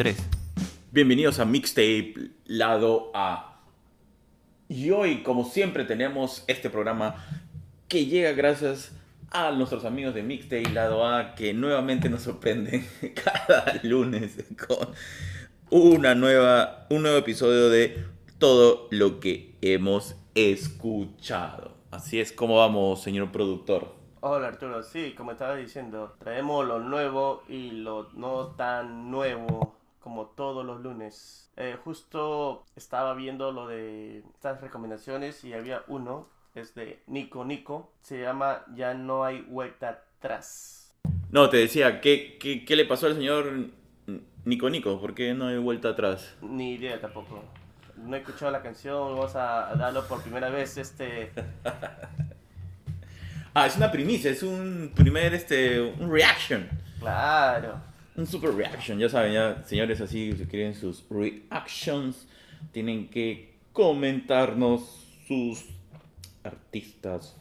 3. Bienvenidos a Mixtape Lado A. Y hoy, como siempre, tenemos este programa que llega gracias a nuestros amigos de Mixtape Lado A que nuevamente nos sorprenden cada lunes con una nueva, un nuevo episodio de todo lo que hemos escuchado. Así es como vamos, señor productor. Hola Arturo, sí, como estaba diciendo, traemos lo nuevo y lo no tan nuevo como todos los lunes. Eh, justo estaba viendo lo de estas recomendaciones y había uno, es de Nico Nico, se llama Ya no hay vuelta atrás. No, te decía, ¿qué, qué, qué le pasó al señor Nico Nico? ¿Por qué no hay vuelta atrás? Ni idea tampoco. No he escuchado la canción, vamos a darlo por primera vez este Ah, es una primicia, es un primer, este, un reaction. Claro. Un super reaction, ya saben, ya, señores, así, si quieren sus reactions, tienen que comentarnos sus artistas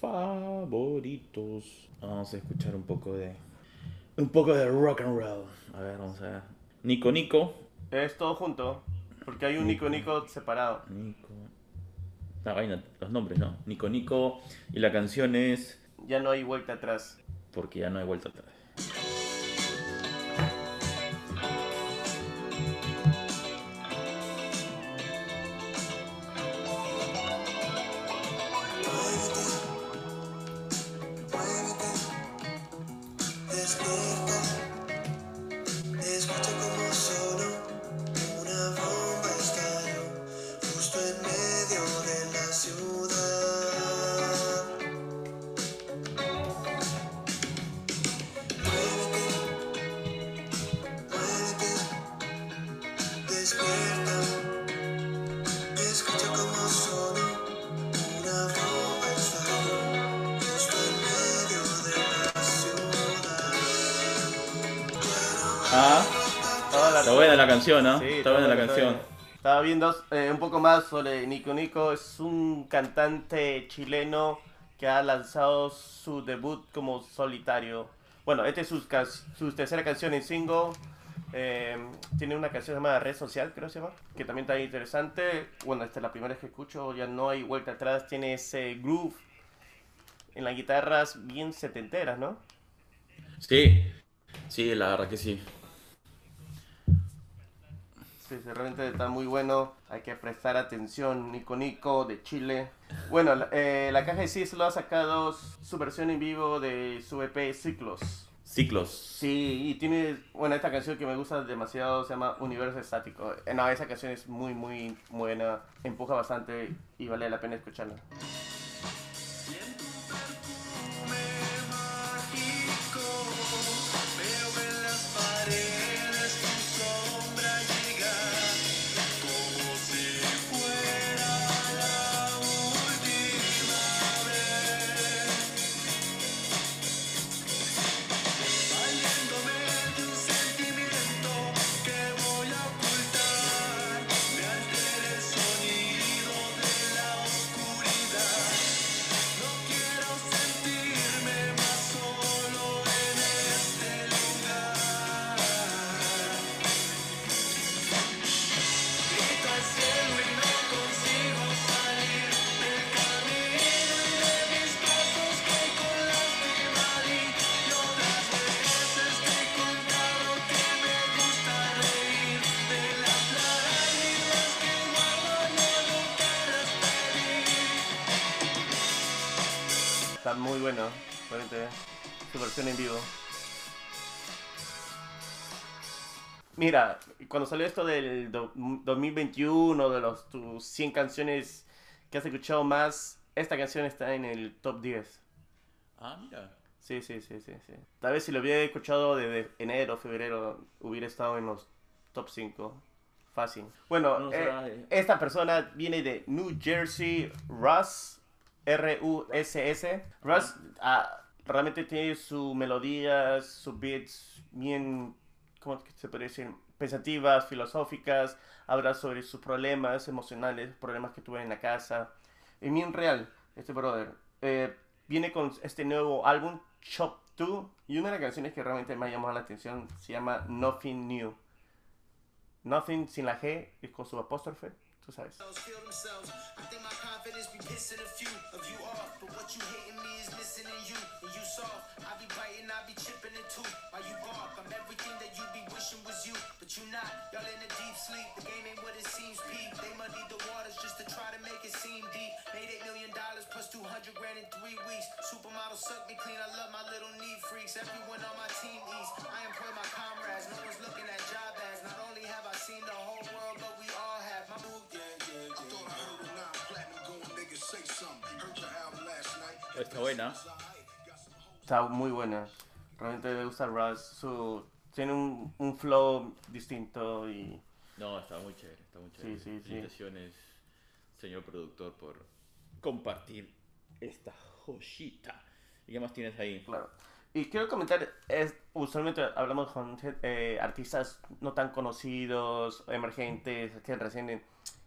favoritos. Vamos a escuchar un poco de, un poco de rock and roll. A ver, vamos a ver. Nico Nico. Es todo junto, porque hay un Nico Nico separado. Nico. La vaina, los nombres, ¿no? Nico Nico. Y la canción es. Ya no hay vuelta atrás. Porque ya no hay vuelta atrás. Ah, está buena la canción, ¿no? Sí, está buena la canción. bien. Estaba viendo eh, un poco más sobre Nico Nico. Es un cantante chileno que ha lanzado su debut como solitario. Bueno, esta es su, su tercera canción en single. Eh, tiene una canción llamada Red Social, creo que se llama, que también está interesante. Bueno, esta es la primera vez que escucho, ya no hay vuelta atrás. Tiene ese groove en las guitarras bien setenteras, ¿no? Sí, sí, la verdad que sí. Sí, sí, realmente está muy bueno. Hay que prestar atención. Nico Nico de Chile. Bueno, la, eh, la caja de sí lo ha sacado su versión en vivo de su EP Ciclos. Ciclos. Sí, y tiene, bueno, esta canción que me gusta demasiado se llama Universo Estático. Eh, No, esa canción es muy, muy buena, empuja bastante y vale la pena escucharla. Mira, cuando salió esto del do- 2021, de los tus 100 canciones que has escuchado más, esta canción está en el top 10. Ah, mira. Sí, sí, sí, sí, sí. Tal vez si lo hubiera escuchado desde enero, febrero, hubiera estado en los top 5. Fácil. Bueno, No, eh, eh. esta persona viene de New Jersey, Russ, R-U-S-S. Russ ah, realmente tiene sus melodías, sus beats bien, ¿cómo se puede decir? Pensativas, filosóficas. Habla sobre sus problemas emocionales, problemas que tuvo en la casa. Es bien real, este brother. Eh, viene con este nuevo álbum, Chop 2, y una de las canciones que realmente me ha llamado la atención se llama Nothing New. Nothing sin la G y con su apóstrofe, tú sabes. You. But not. Y'all in a deep sleep. The game ain't what it seems, Pete. They muddied the waters just to try to make it seem deep. Made eight million dollars plus 200 grand in three weeks. Supermodel suck me clean. I love my little knee freaks. Everyone on my team eats. I employ my comrades. No one's looking at job ads. Not only have I seen the whole world, but we all have. My boo, yeah, yeah, I thought I heard a nine platinum going nigga say something. Heard your album last night. Está buena. Está muy buena. Realmente me gusta Russ. Su, tiene un, un flow distinto y No, está muy chévere, está muy chévere. Sí, sí, sí. Felicitaciones, señor productor, por compartir esta joyita. ¿Y qué más tienes ahí? Claro. Y quiero comentar, es, usualmente hablamos con eh, artistas no tan conocidos, emergentes, que recién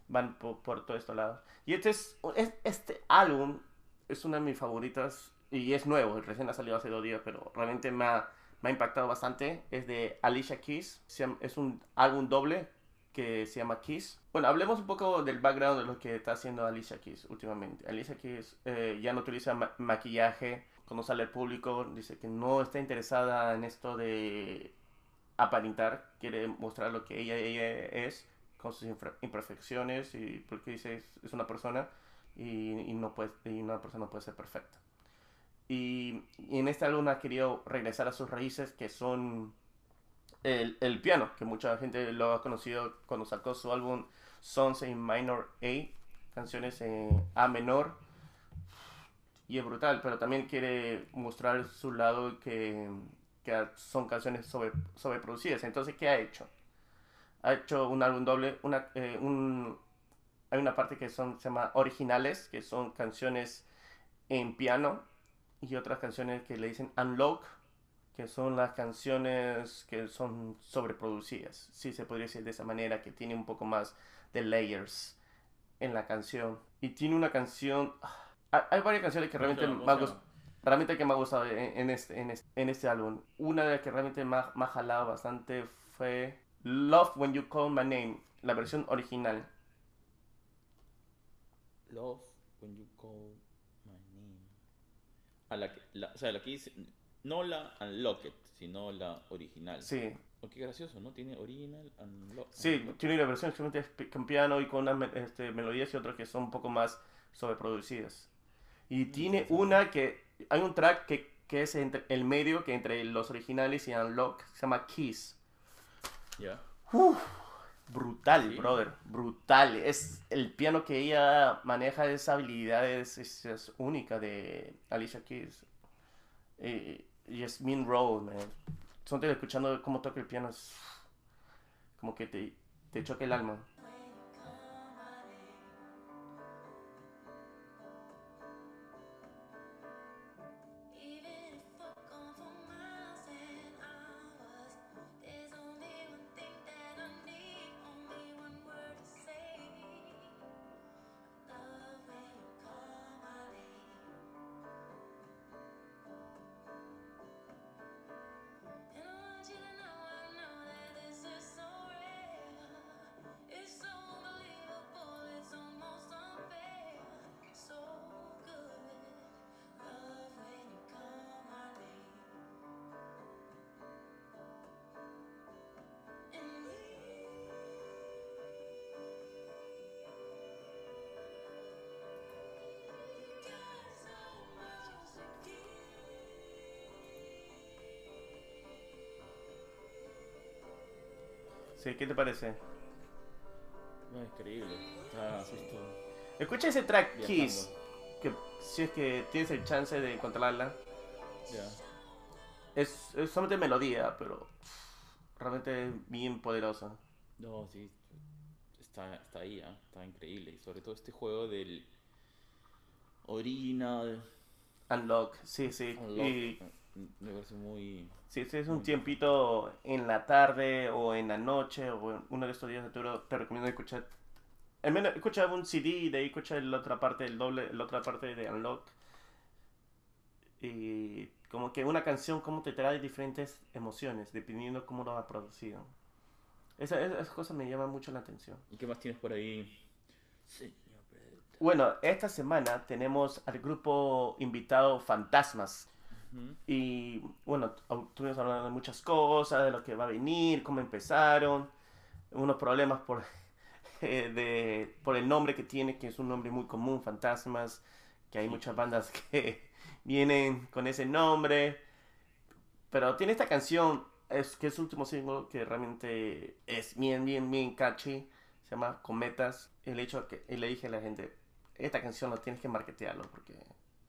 van por, por todo estos lados. Y este, es, es- este álbum es una de mis favoritas y es nuevo, recién ha salido hace dos días, pero realmente me ha, me ha impactado bastante. Es de Alicia Keys, es un álbum doble que se llama Kiss. Bueno, hablemos un poco del background de lo que está haciendo Alicia Keys últimamente. Alicia Keys eh, ya no utiliza ma- maquillaje cuando sale al público, dice que no está interesada en esto de aparentar, quiere mostrar lo que ella, es con sus imperfecciones y porque dice es, es una persona y, y no puede, y una persona no puede ser perfecta. Y, en este álbum ha querido regresar a sus raíces que son el, el piano, que mucha gente lo ha conocido cuando sacó su álbum Songs in Minor A, canciones en A menor. Y es brutal, pero también quiere mostrar su lado que, que son canciones sobre, sobreproducidas. Entonces, ¿qué ha hecho? Ha hecho un álbum doble, una, eh, un, hay una parte que son, se llama originales, que son canciones en piano, y otras canciones que le dicen unlock, que son las canciones que son sobreproducidas. Sí, se podría decir de esa manera, que tiene un poco más de layers en la canción. Y tiene una canción... ah, Hay varias canciones que realmente ¿Cómo se me ha realmente que me ha gustado en, en este, en, este, en este álbum. Una de las que realmente me ha, me ha jalado bastante fue Love When You Call My Name, la versión original. Love when you call my name. A la, que- la- o sea, la que dice, no la Unlocked, sino la original. Sí, Oh, qué gracioso, ¿no? Tiene original, unlocked. sí, tiene una versión pi- con piano y con unas este, melodías y otras que son un poco más sobreproducidas. Y tiene una que, hay un track que, que es entre el medio, que entre los originales y Unlock, se llama Kiss. Ya. Brutal, Sí. brother, brutal. Es el piano que ella maneja, esa habilidad es, es- es única de Alicia Keys. Y, y es Mean Road, man. Son escuchando cómo toca el piano, es como que te, te choca el alma. Sí, ¿qué te parece? No, increíble. Está esto Escucha ese track viajando. Kiss, que si es que tienes el chance de encontrarla. Ya. Es, es solamente melodía, pero realmente es bien poderosa. No, sí. Está, está ahí, ¿ah? está increíble. Y sobre todo este juego del original. Unlock, sí, sí. unlock, Y Me parece muy. si es un tiempito en la tarde o en la noche o en uno de estos días de Turo, te recomiendo escuchar. Al menos escucha un CD y de ahí escucha la otra parte del doble, la otra parte de Unlock. Y como que una canción como te trae diferentes emociones, dependiendo cómo lo ha producido. Esa, esa, esa cosa me llama mucho la atención. ¿Y qué más tienes por ahí? Bueno, esta semana tenemos al grupo invitado Fantasmas. Y bueno, estuvimos hablando de muchas cosas, de lo que va a venir, cómo empezaron, unos problemas por, eh, de, por el nombre que tiene, que es un nombre muy común, Fantasmas, que hay muchas bandas que vienen con ese nombre. Pero tiene esta canción, es, que es su último single, que realmente es bien, bien, bien catchy. Se llama Cometas. El hecho que y le dije a la gente, esta canción no tienes que marketearlo porque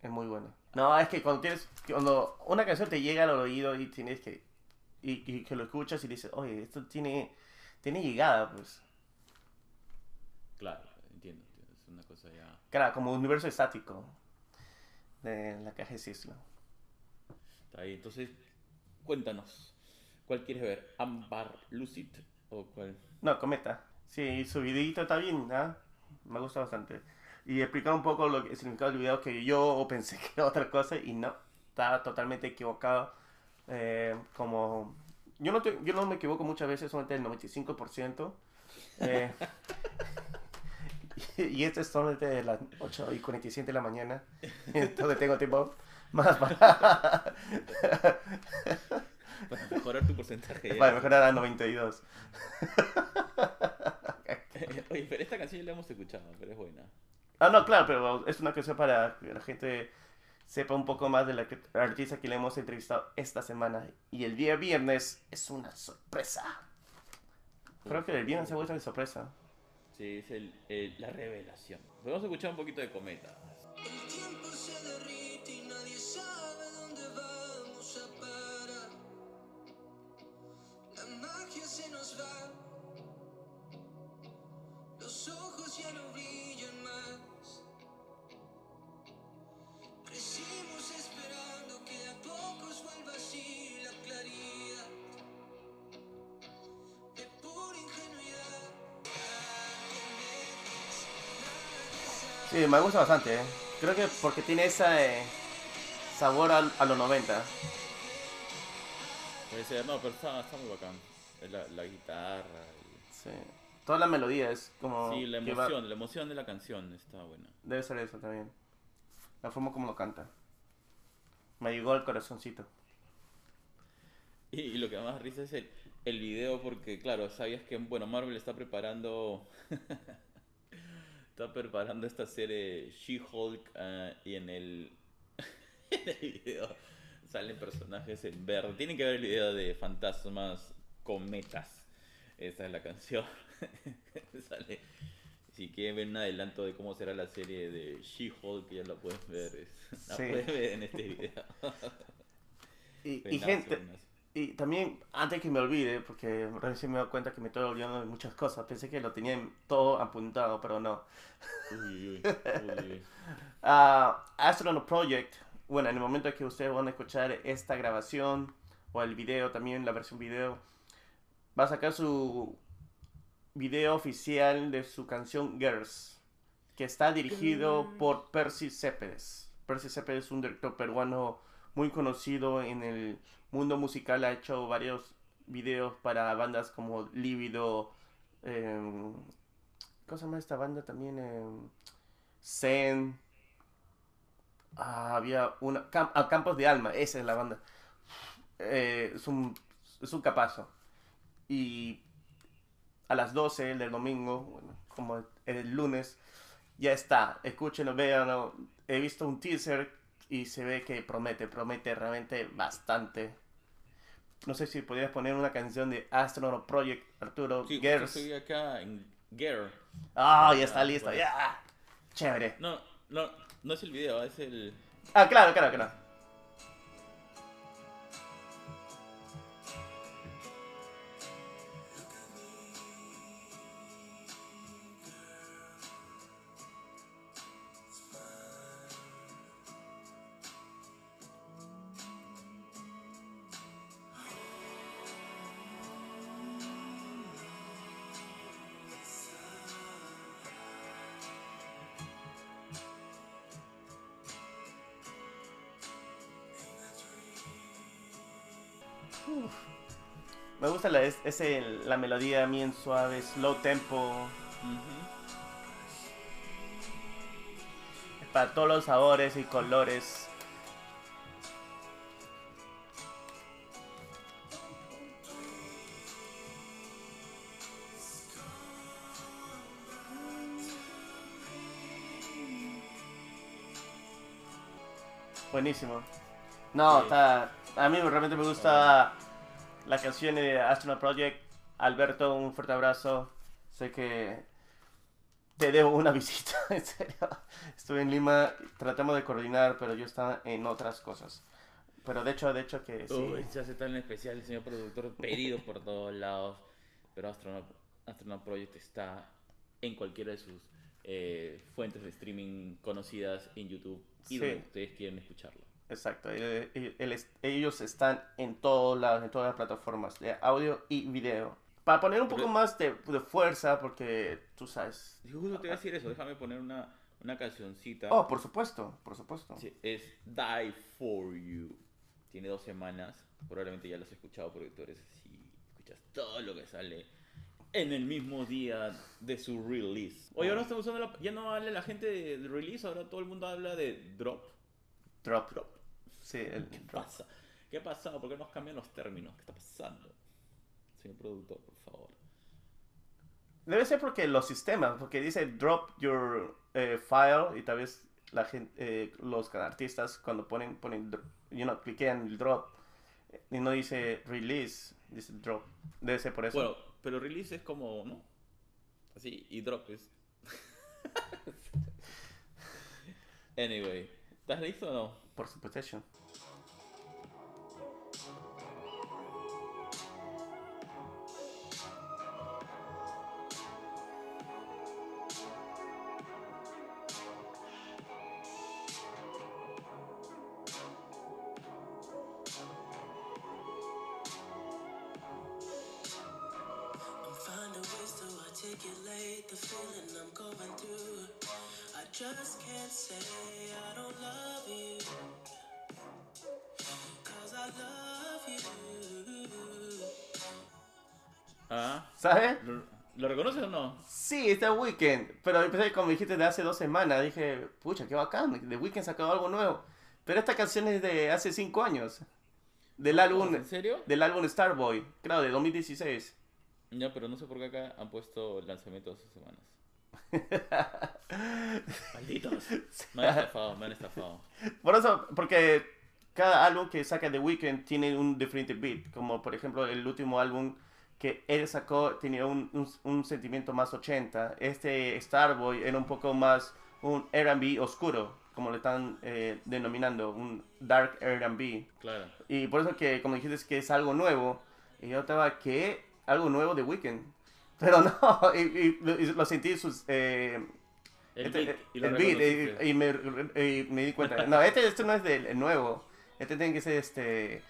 es muy buena. No, es que cuando tienes, cuando una canción te llega al oído y tienes que, y, y que lo escuchas y dices, oye, esto tiene, tiene llegada, pues. Claro, entiendo. Es una cosa ya. Claro, como universo estático de la caja de Cislo. Está ahí. Entonces, cuéntanos. ¿Cuál quieres ver? ¿Ambar Lucid? ¿O cuál? No, Cometa. Sí, su videito está bien, ¿ah? Me gusta bastante. Y explicar un poco lo que el significado del video que yo pensé que era otra cosa y no, está totalmente equivocado. Eh, como yo no, te- yo no me equivoco muchas veces, solamente el 95%. Eh, y, y este es solamente de las 8 y 47 de la mañana. Entonces tengo tiempo más para, Para mejorar tu porcentaje. para mejorar a 92. Oye, pero esta canción ya la hemos escuchado, pero es buena. Ah, no, claro, pero es una canción para que la gente sepa un poco más de la artista que le hemos entrevistado esta semana. Y el día viernes es una sorpresa. Creo que el viernes se vuelve de sorpresa. Sí, es el, el- la revelación. Vamos a escuchar un poquito de Cometa. El tiempo se derrite y nadie sabe dónde vamos a parar. La magia se nos va. Los ojos ya no brillan Sí, me gusta bastante, ¿eh? Creo que porque tiene ese sabor al- a, los 90. Puede ser, no, pero está, está muy bacán. La, la guitarra. y- Sí. Toda la melodía es como... Sí, la va- emoción, la emoción de la canción está buena. Debe ser eso también. La forma como lo canta. Me llegó al corazoncito. Y, y lo que más risa es el, el video porque, claro, sabías que, bueno, Marvel está preparando... está preparando esta serie She-Hulk ah, y en el, en el video salen personajes en verde. Tienen que ver el video de Fantasmas Cometas. Esa es la canción. Sale. Si quieren ver un adelanto de cómo será la serie de She-Hulk, ya la pueden ver. La Sí. pueden ver en este video. Y, y gente. Y también, antes que me olvide, porque recién me doy cuenta que me estoy olvidando de muchas cosas, pensé que lo tenía en- todo apuntado, pero no. Uy, uy, uy, uy, uy. Ah, Astronaut Project, bueno, en el momento que ustedes van a escuchar esta grabación, o el video también, la versión video, va a sacar su video oficial de su canción Girls, que está dirigido por Percy Céspedes. Percy Céspedes es un director peruano muy conocido en el mundo musical, ha hecho varios videos para bandas como Lívido, em, ¿cómo se llama esta banda también? Em, Zen. Ah, había una. Ah, Campos de Alma, esa es la banda. Eh, es, un, es un capazo. Y a las 12 del domingo, como el lunes, ya está. Escúchenlo, véanlo. He visto un teaser y se ve que promete, promete realmente bastante. No sé si podrías poner una canción de Astronaut Project, Arturo. Sí, justo estoy acá en. Ah, ya está Ah, listo, bueno. ya. Chévere. No, no, no es el video, es el. Ah, claro, claro, claro. Me gusta la, es, ese, la melodía bien suave, slow tempo. Para todos los sabores y colores. Buenísimo. No, está, a mí realmente me gusta la canción de Astronaut Project. Alberto, un fuerte abrazo. Sé que te debo una visita, en serio. Estuve en Lima, tratamos de coordinar, pero yo estaba en otras cosas. Pero de hecho, de hecho que sí. Uy, se hace tan especial el señor productor, pedido por todos lados. Pero Astronaut, Astronaut Project está en cualquiera de sus eh, fuentes de streaming conocidas en YouTube y Sí. donde ustedes quieren escucharlo. Exacto. eh, ellos están en todos lados, en todas las plataformas de audio y video. Para poner un poco Pero- más de, de fuerza, porque tú sabes. Justo te iba a decir eso, déjame poner una, una cancioncita. Oh, por supuesto, por supuesto. Sí, es Die For You. Tiene dos semanas. Probablemente ya lo has escuchado porque tú eres así. Escuchas todo lo que sale en el mismo día de su release. Oye, ahora estamos usando la- ya no habla la gente de release, ahora todo el mundo habla de drop. Drop. Drop. Sí, el ¿Qué drop. pasa? ¿Qué ha pasado? ¿Por qué nos cambian los términos? ¿Qué está pasando? Señor productor, por favor. Debe ser porque los sistemas, porque dice drop your eh, file y tal vez la gente, eh, los artistas cuando ponen, ponen, you know, cliquean el drop y no dice release, dice drop. Debe ser por eso. Bueno, pero release es como, ¿no? Así, y drop es. anyway, ¿estás listo o no? por supuesto. Weekend. Pero empecé como dijiste de hace dos semanas. Dije, pucha, qué bacán. The Weeknd sacó algo nuevo. Pero esta canción es de hace cinco años. Del álbum, ¿En serio? del álbum Starboy. Claro, de 2016. Ya, pero no sé por qué acá han puesto el lanzamiento de dos semanas. Malditos. Me han estafado, me han estafado. Por eso, porque cada álbum que saca The Weeknd tiene un diferente beat. Como por ejemplo el último álbum que él sacó tenía un, un, un sentimiento más 80. Este Starboy era un poco más un R&B oscuro, como le están eh, denominando, un dark R&B. Claro. Y por eso que, como dijiste, es que es algo nuevo. Y yo estaba, ¿qué? Algo nuevo de Weeknd. Pero no, y, y- y lo sentí sus... eh, El este, beat. y lo el beat, y, me, y me di cuenta. No, este, este no es del nuevo. Este tiene que ser este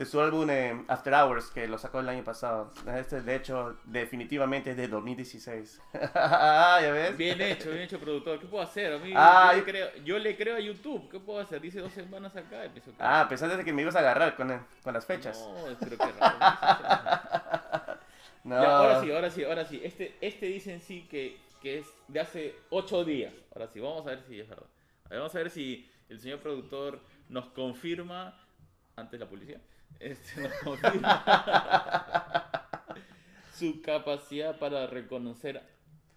de su álbum eh, After Hours, que lo sacó el año pasado. Este, de hecho, definitivamente es de 2016. ah, ¿Ya ves? Bien hecho, bien hecho, productor. ¿Qué puedo hacer? A mí, Ah, yo, le y- creo, yo le creo a YouTube. ¿Qué puedo hacer? Dice dos semanas acá. Empiezo que- Ah, pensaste que me ibas a agarrar con, el- con las fechas. No, pero qué raro. No. Ya, ahora sí, ahora sí, ahora sí. Este, este dicen sí que, que es de hace ocho días. Ahora sí, vamos a ver si es verdad. A ver, vamos a ver si el señor productor nos confirma, antes la policía, este, su capacidad para reconocer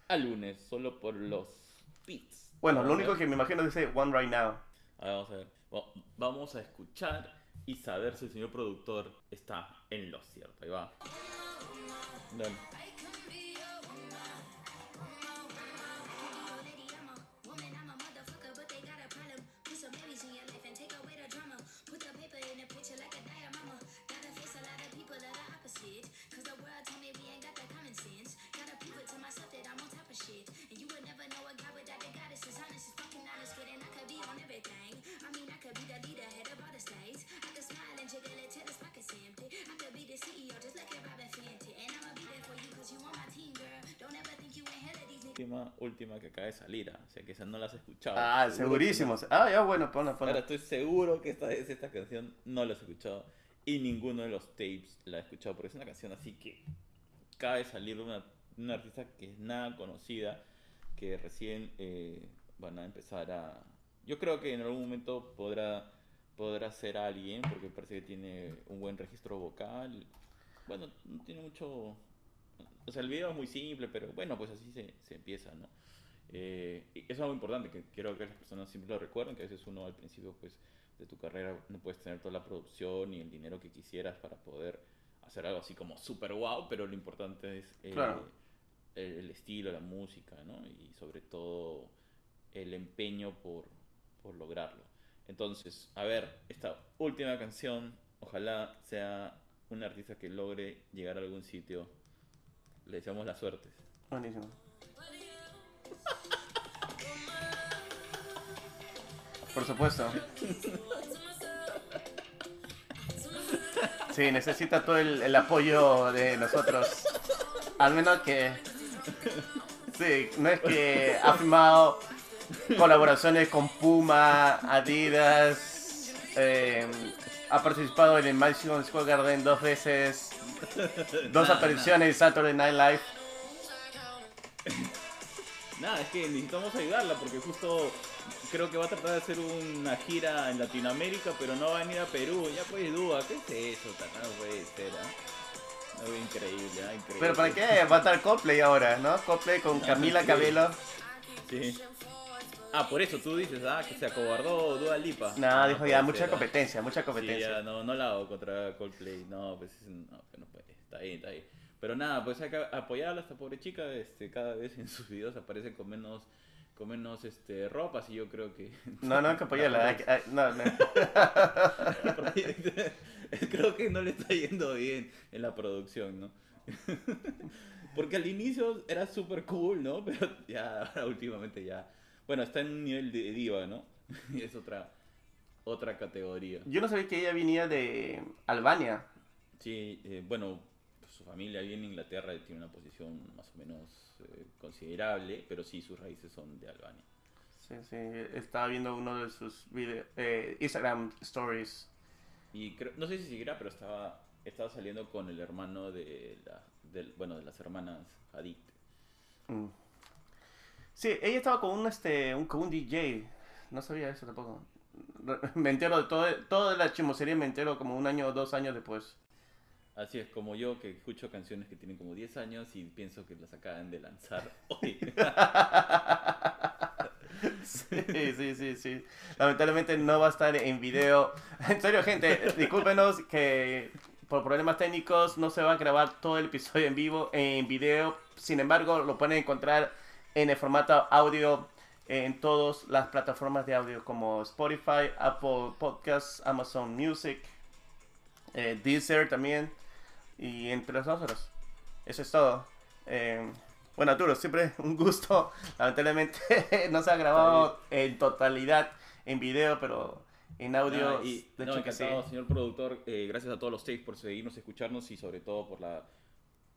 a lunes solo por los beats. Bueno, lo único que me imagino es ese One Right Now. A ver, vamos a ver. Va- Vamos a escuchar y saber si el señor productor está en lo cierto. Ahí va. Dale. Última, última que acaba de salir, ah, o sea que esa no la has escuchado. Ah. Ah, ya bueno, ponla, ponla. Ahora estoy seguro que esta es esta canción, no la has escuchado. Y ninguno de los tapes la ha escuchado porque es una canción así que acaba de salir de una, una artista que es nada conocida, que recién eh, van a empezar a... Yo creo que en algún momento podrá, podrá ser alguien porque parece que tiene un buen registro vocal. Bueno, no tiene mucho... O sea, el video es muy simple, pero bueno, pues así se, se empieza, ¿no? Eh, y eso es algo importante, que quiero que las personas siempre lo recuerden, que a veces uno al principio pues, de tu carrera no puedes tener toda la producción y el dinero que quisieras para poder hacer algo así como super wow, pero lo importante es eh, Claro. El, estilo, la música, ¿no? Y sobre todo el empeño por, por lograrlo. Entonces, a ver, esta última canción, ojalá sea un artista que logre llegar a algún sitio. Le deseamos la suerte. Buenísimo. Por supuesto. Sí, necesita todo el, el apoyo de nosotros. Al menos que... Sí, no es que ha firmado colaboraciones con Puma, Adidas, eh, ha participado en el Madison Square Garden dos veces, dos apariciones en Saturday Night Live. Nada, es que necesitamos ayudarla porque justo creo que va a tratar de hacer una gira en Latinoamérica, pero no va a venir a Perú. Ya pues duda, ¿qué es eso? Tan- No puede ser, ¿ah? No, increíble, ¿ah? increíble. Pero ¿para qué? Va a estar Coldplay ahora, ¿no? Coldplay con Camila sí. Cabello. Sí. Ah, por eso tú dices, ah, que se acobardó Dua Lipa. No, Ah, dijo puede ya, ser, mucha ¿ah? competencia, mucha Sí, competencia. ya, no, no la hago contra Coldplay. No, pues es- no, no puede. Está bien, está bien. Pero nada, pues hay que apoyarla esta pobre chica. Este, cada vez en sus videos aparece con menos, con menos este, ropas y yo creo que... No, no que apoyarla. no, no. creo que no le está yendo bien en la producción, ¿no? Porque al inicio era súper cool, ¿no? Pero ya, ahora últimamente ya... Bueno, está en un nivel de diva, ¿no? Y es otra, otra categoría. Yo no sabía que ella venía de Albania. Sí, eh, bueno, su familia vive en Inglaterra tiene una posición más o menos eh, considerable, pero sí, sus raíces son de Albania. Sí, sí, estaba viendo uno de sus video, eh, Instagram stories. Y creo- no sé si seguirá, pero estaba, estaba saliendo con el hermano de, la, bueno, de las hermanas Hadid. Mm. Sí, ella estaba con un, este, un, con un DJ. No sabía eso tampoco. Me entero de todo, toda la chimosería me entero como un año o dos años después. Así es como yo que escucho canciones que tienen como 10 años y pienso que las acaban de lanzar hoy. Sí, sí, sí, sí. Lamentablemente no va a estar en video. En serio, gente, discúlpenos que por problemas técnicos no se va a grabar todo el episodio en vivo, en video. Sin embargo, lo pueden encontrar en el formato audio en todas las plataformas de audio como Spotify, Apple Podcasts, Amazon Music, eh, Deezer también y entre las otras. Eso es todo. Eh, bueno, Arturo, siempre un gusto. Lamentablemente no se ha grabado en totalidad en video, pero en audio, Ah, y, de no, hecho que sí. encantado, señor productor. eh, gracias a todos los tapes por seguirnos, escucharnos y sobre todo por la,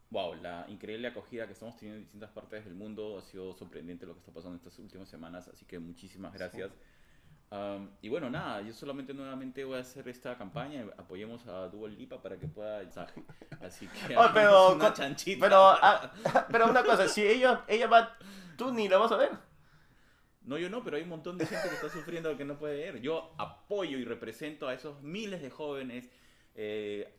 wow, la increíble acogida que estamos teniendo en distintas partes del mundo. Ha sido sorprendente lo que está pasando estas últimas semanas, así que muchísimas gracias. Um, y bueno, nada, yo solamente nuevamente voy a hacer esta campaña. Apoyemos a Dual Lipa para que pueda. Así que Oh, pero, una chanchita. pero, ah, pero una cosa, si ella, ella va, tú ni la vas a ver. No, yo no, pero hay un montón de gente que está sufriendo que no puede ver. Yo apoyo y represento a esos miles de jóvenes, eh,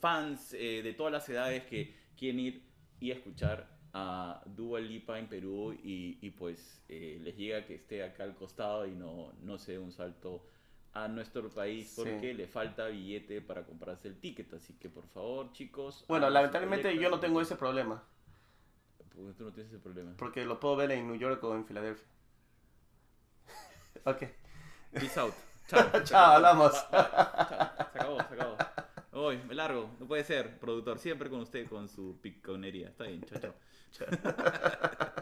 fans eh, de todas las edades que quieren ir y escuchar a Dua Lipa en Perú y, y pues eh, les llega que esté acá al costado y no, no se dé un salto a nuestro país Sí. porque le falta billete para comprarse el ticket. Así que por favor, chicos. Bueno, lamentablemente colecta. yo no tengo ese problema, Porque tú no tienes ese problema. porque lo puedo ver en New York o en Filadelfia. ok. Peace out. Chao. Chao, hablamos. Chao. Se acabó, se acabó. Hoy, me largo. No puede ser. Productor, siempre con usted con su piconería. Está bien, chao, chao.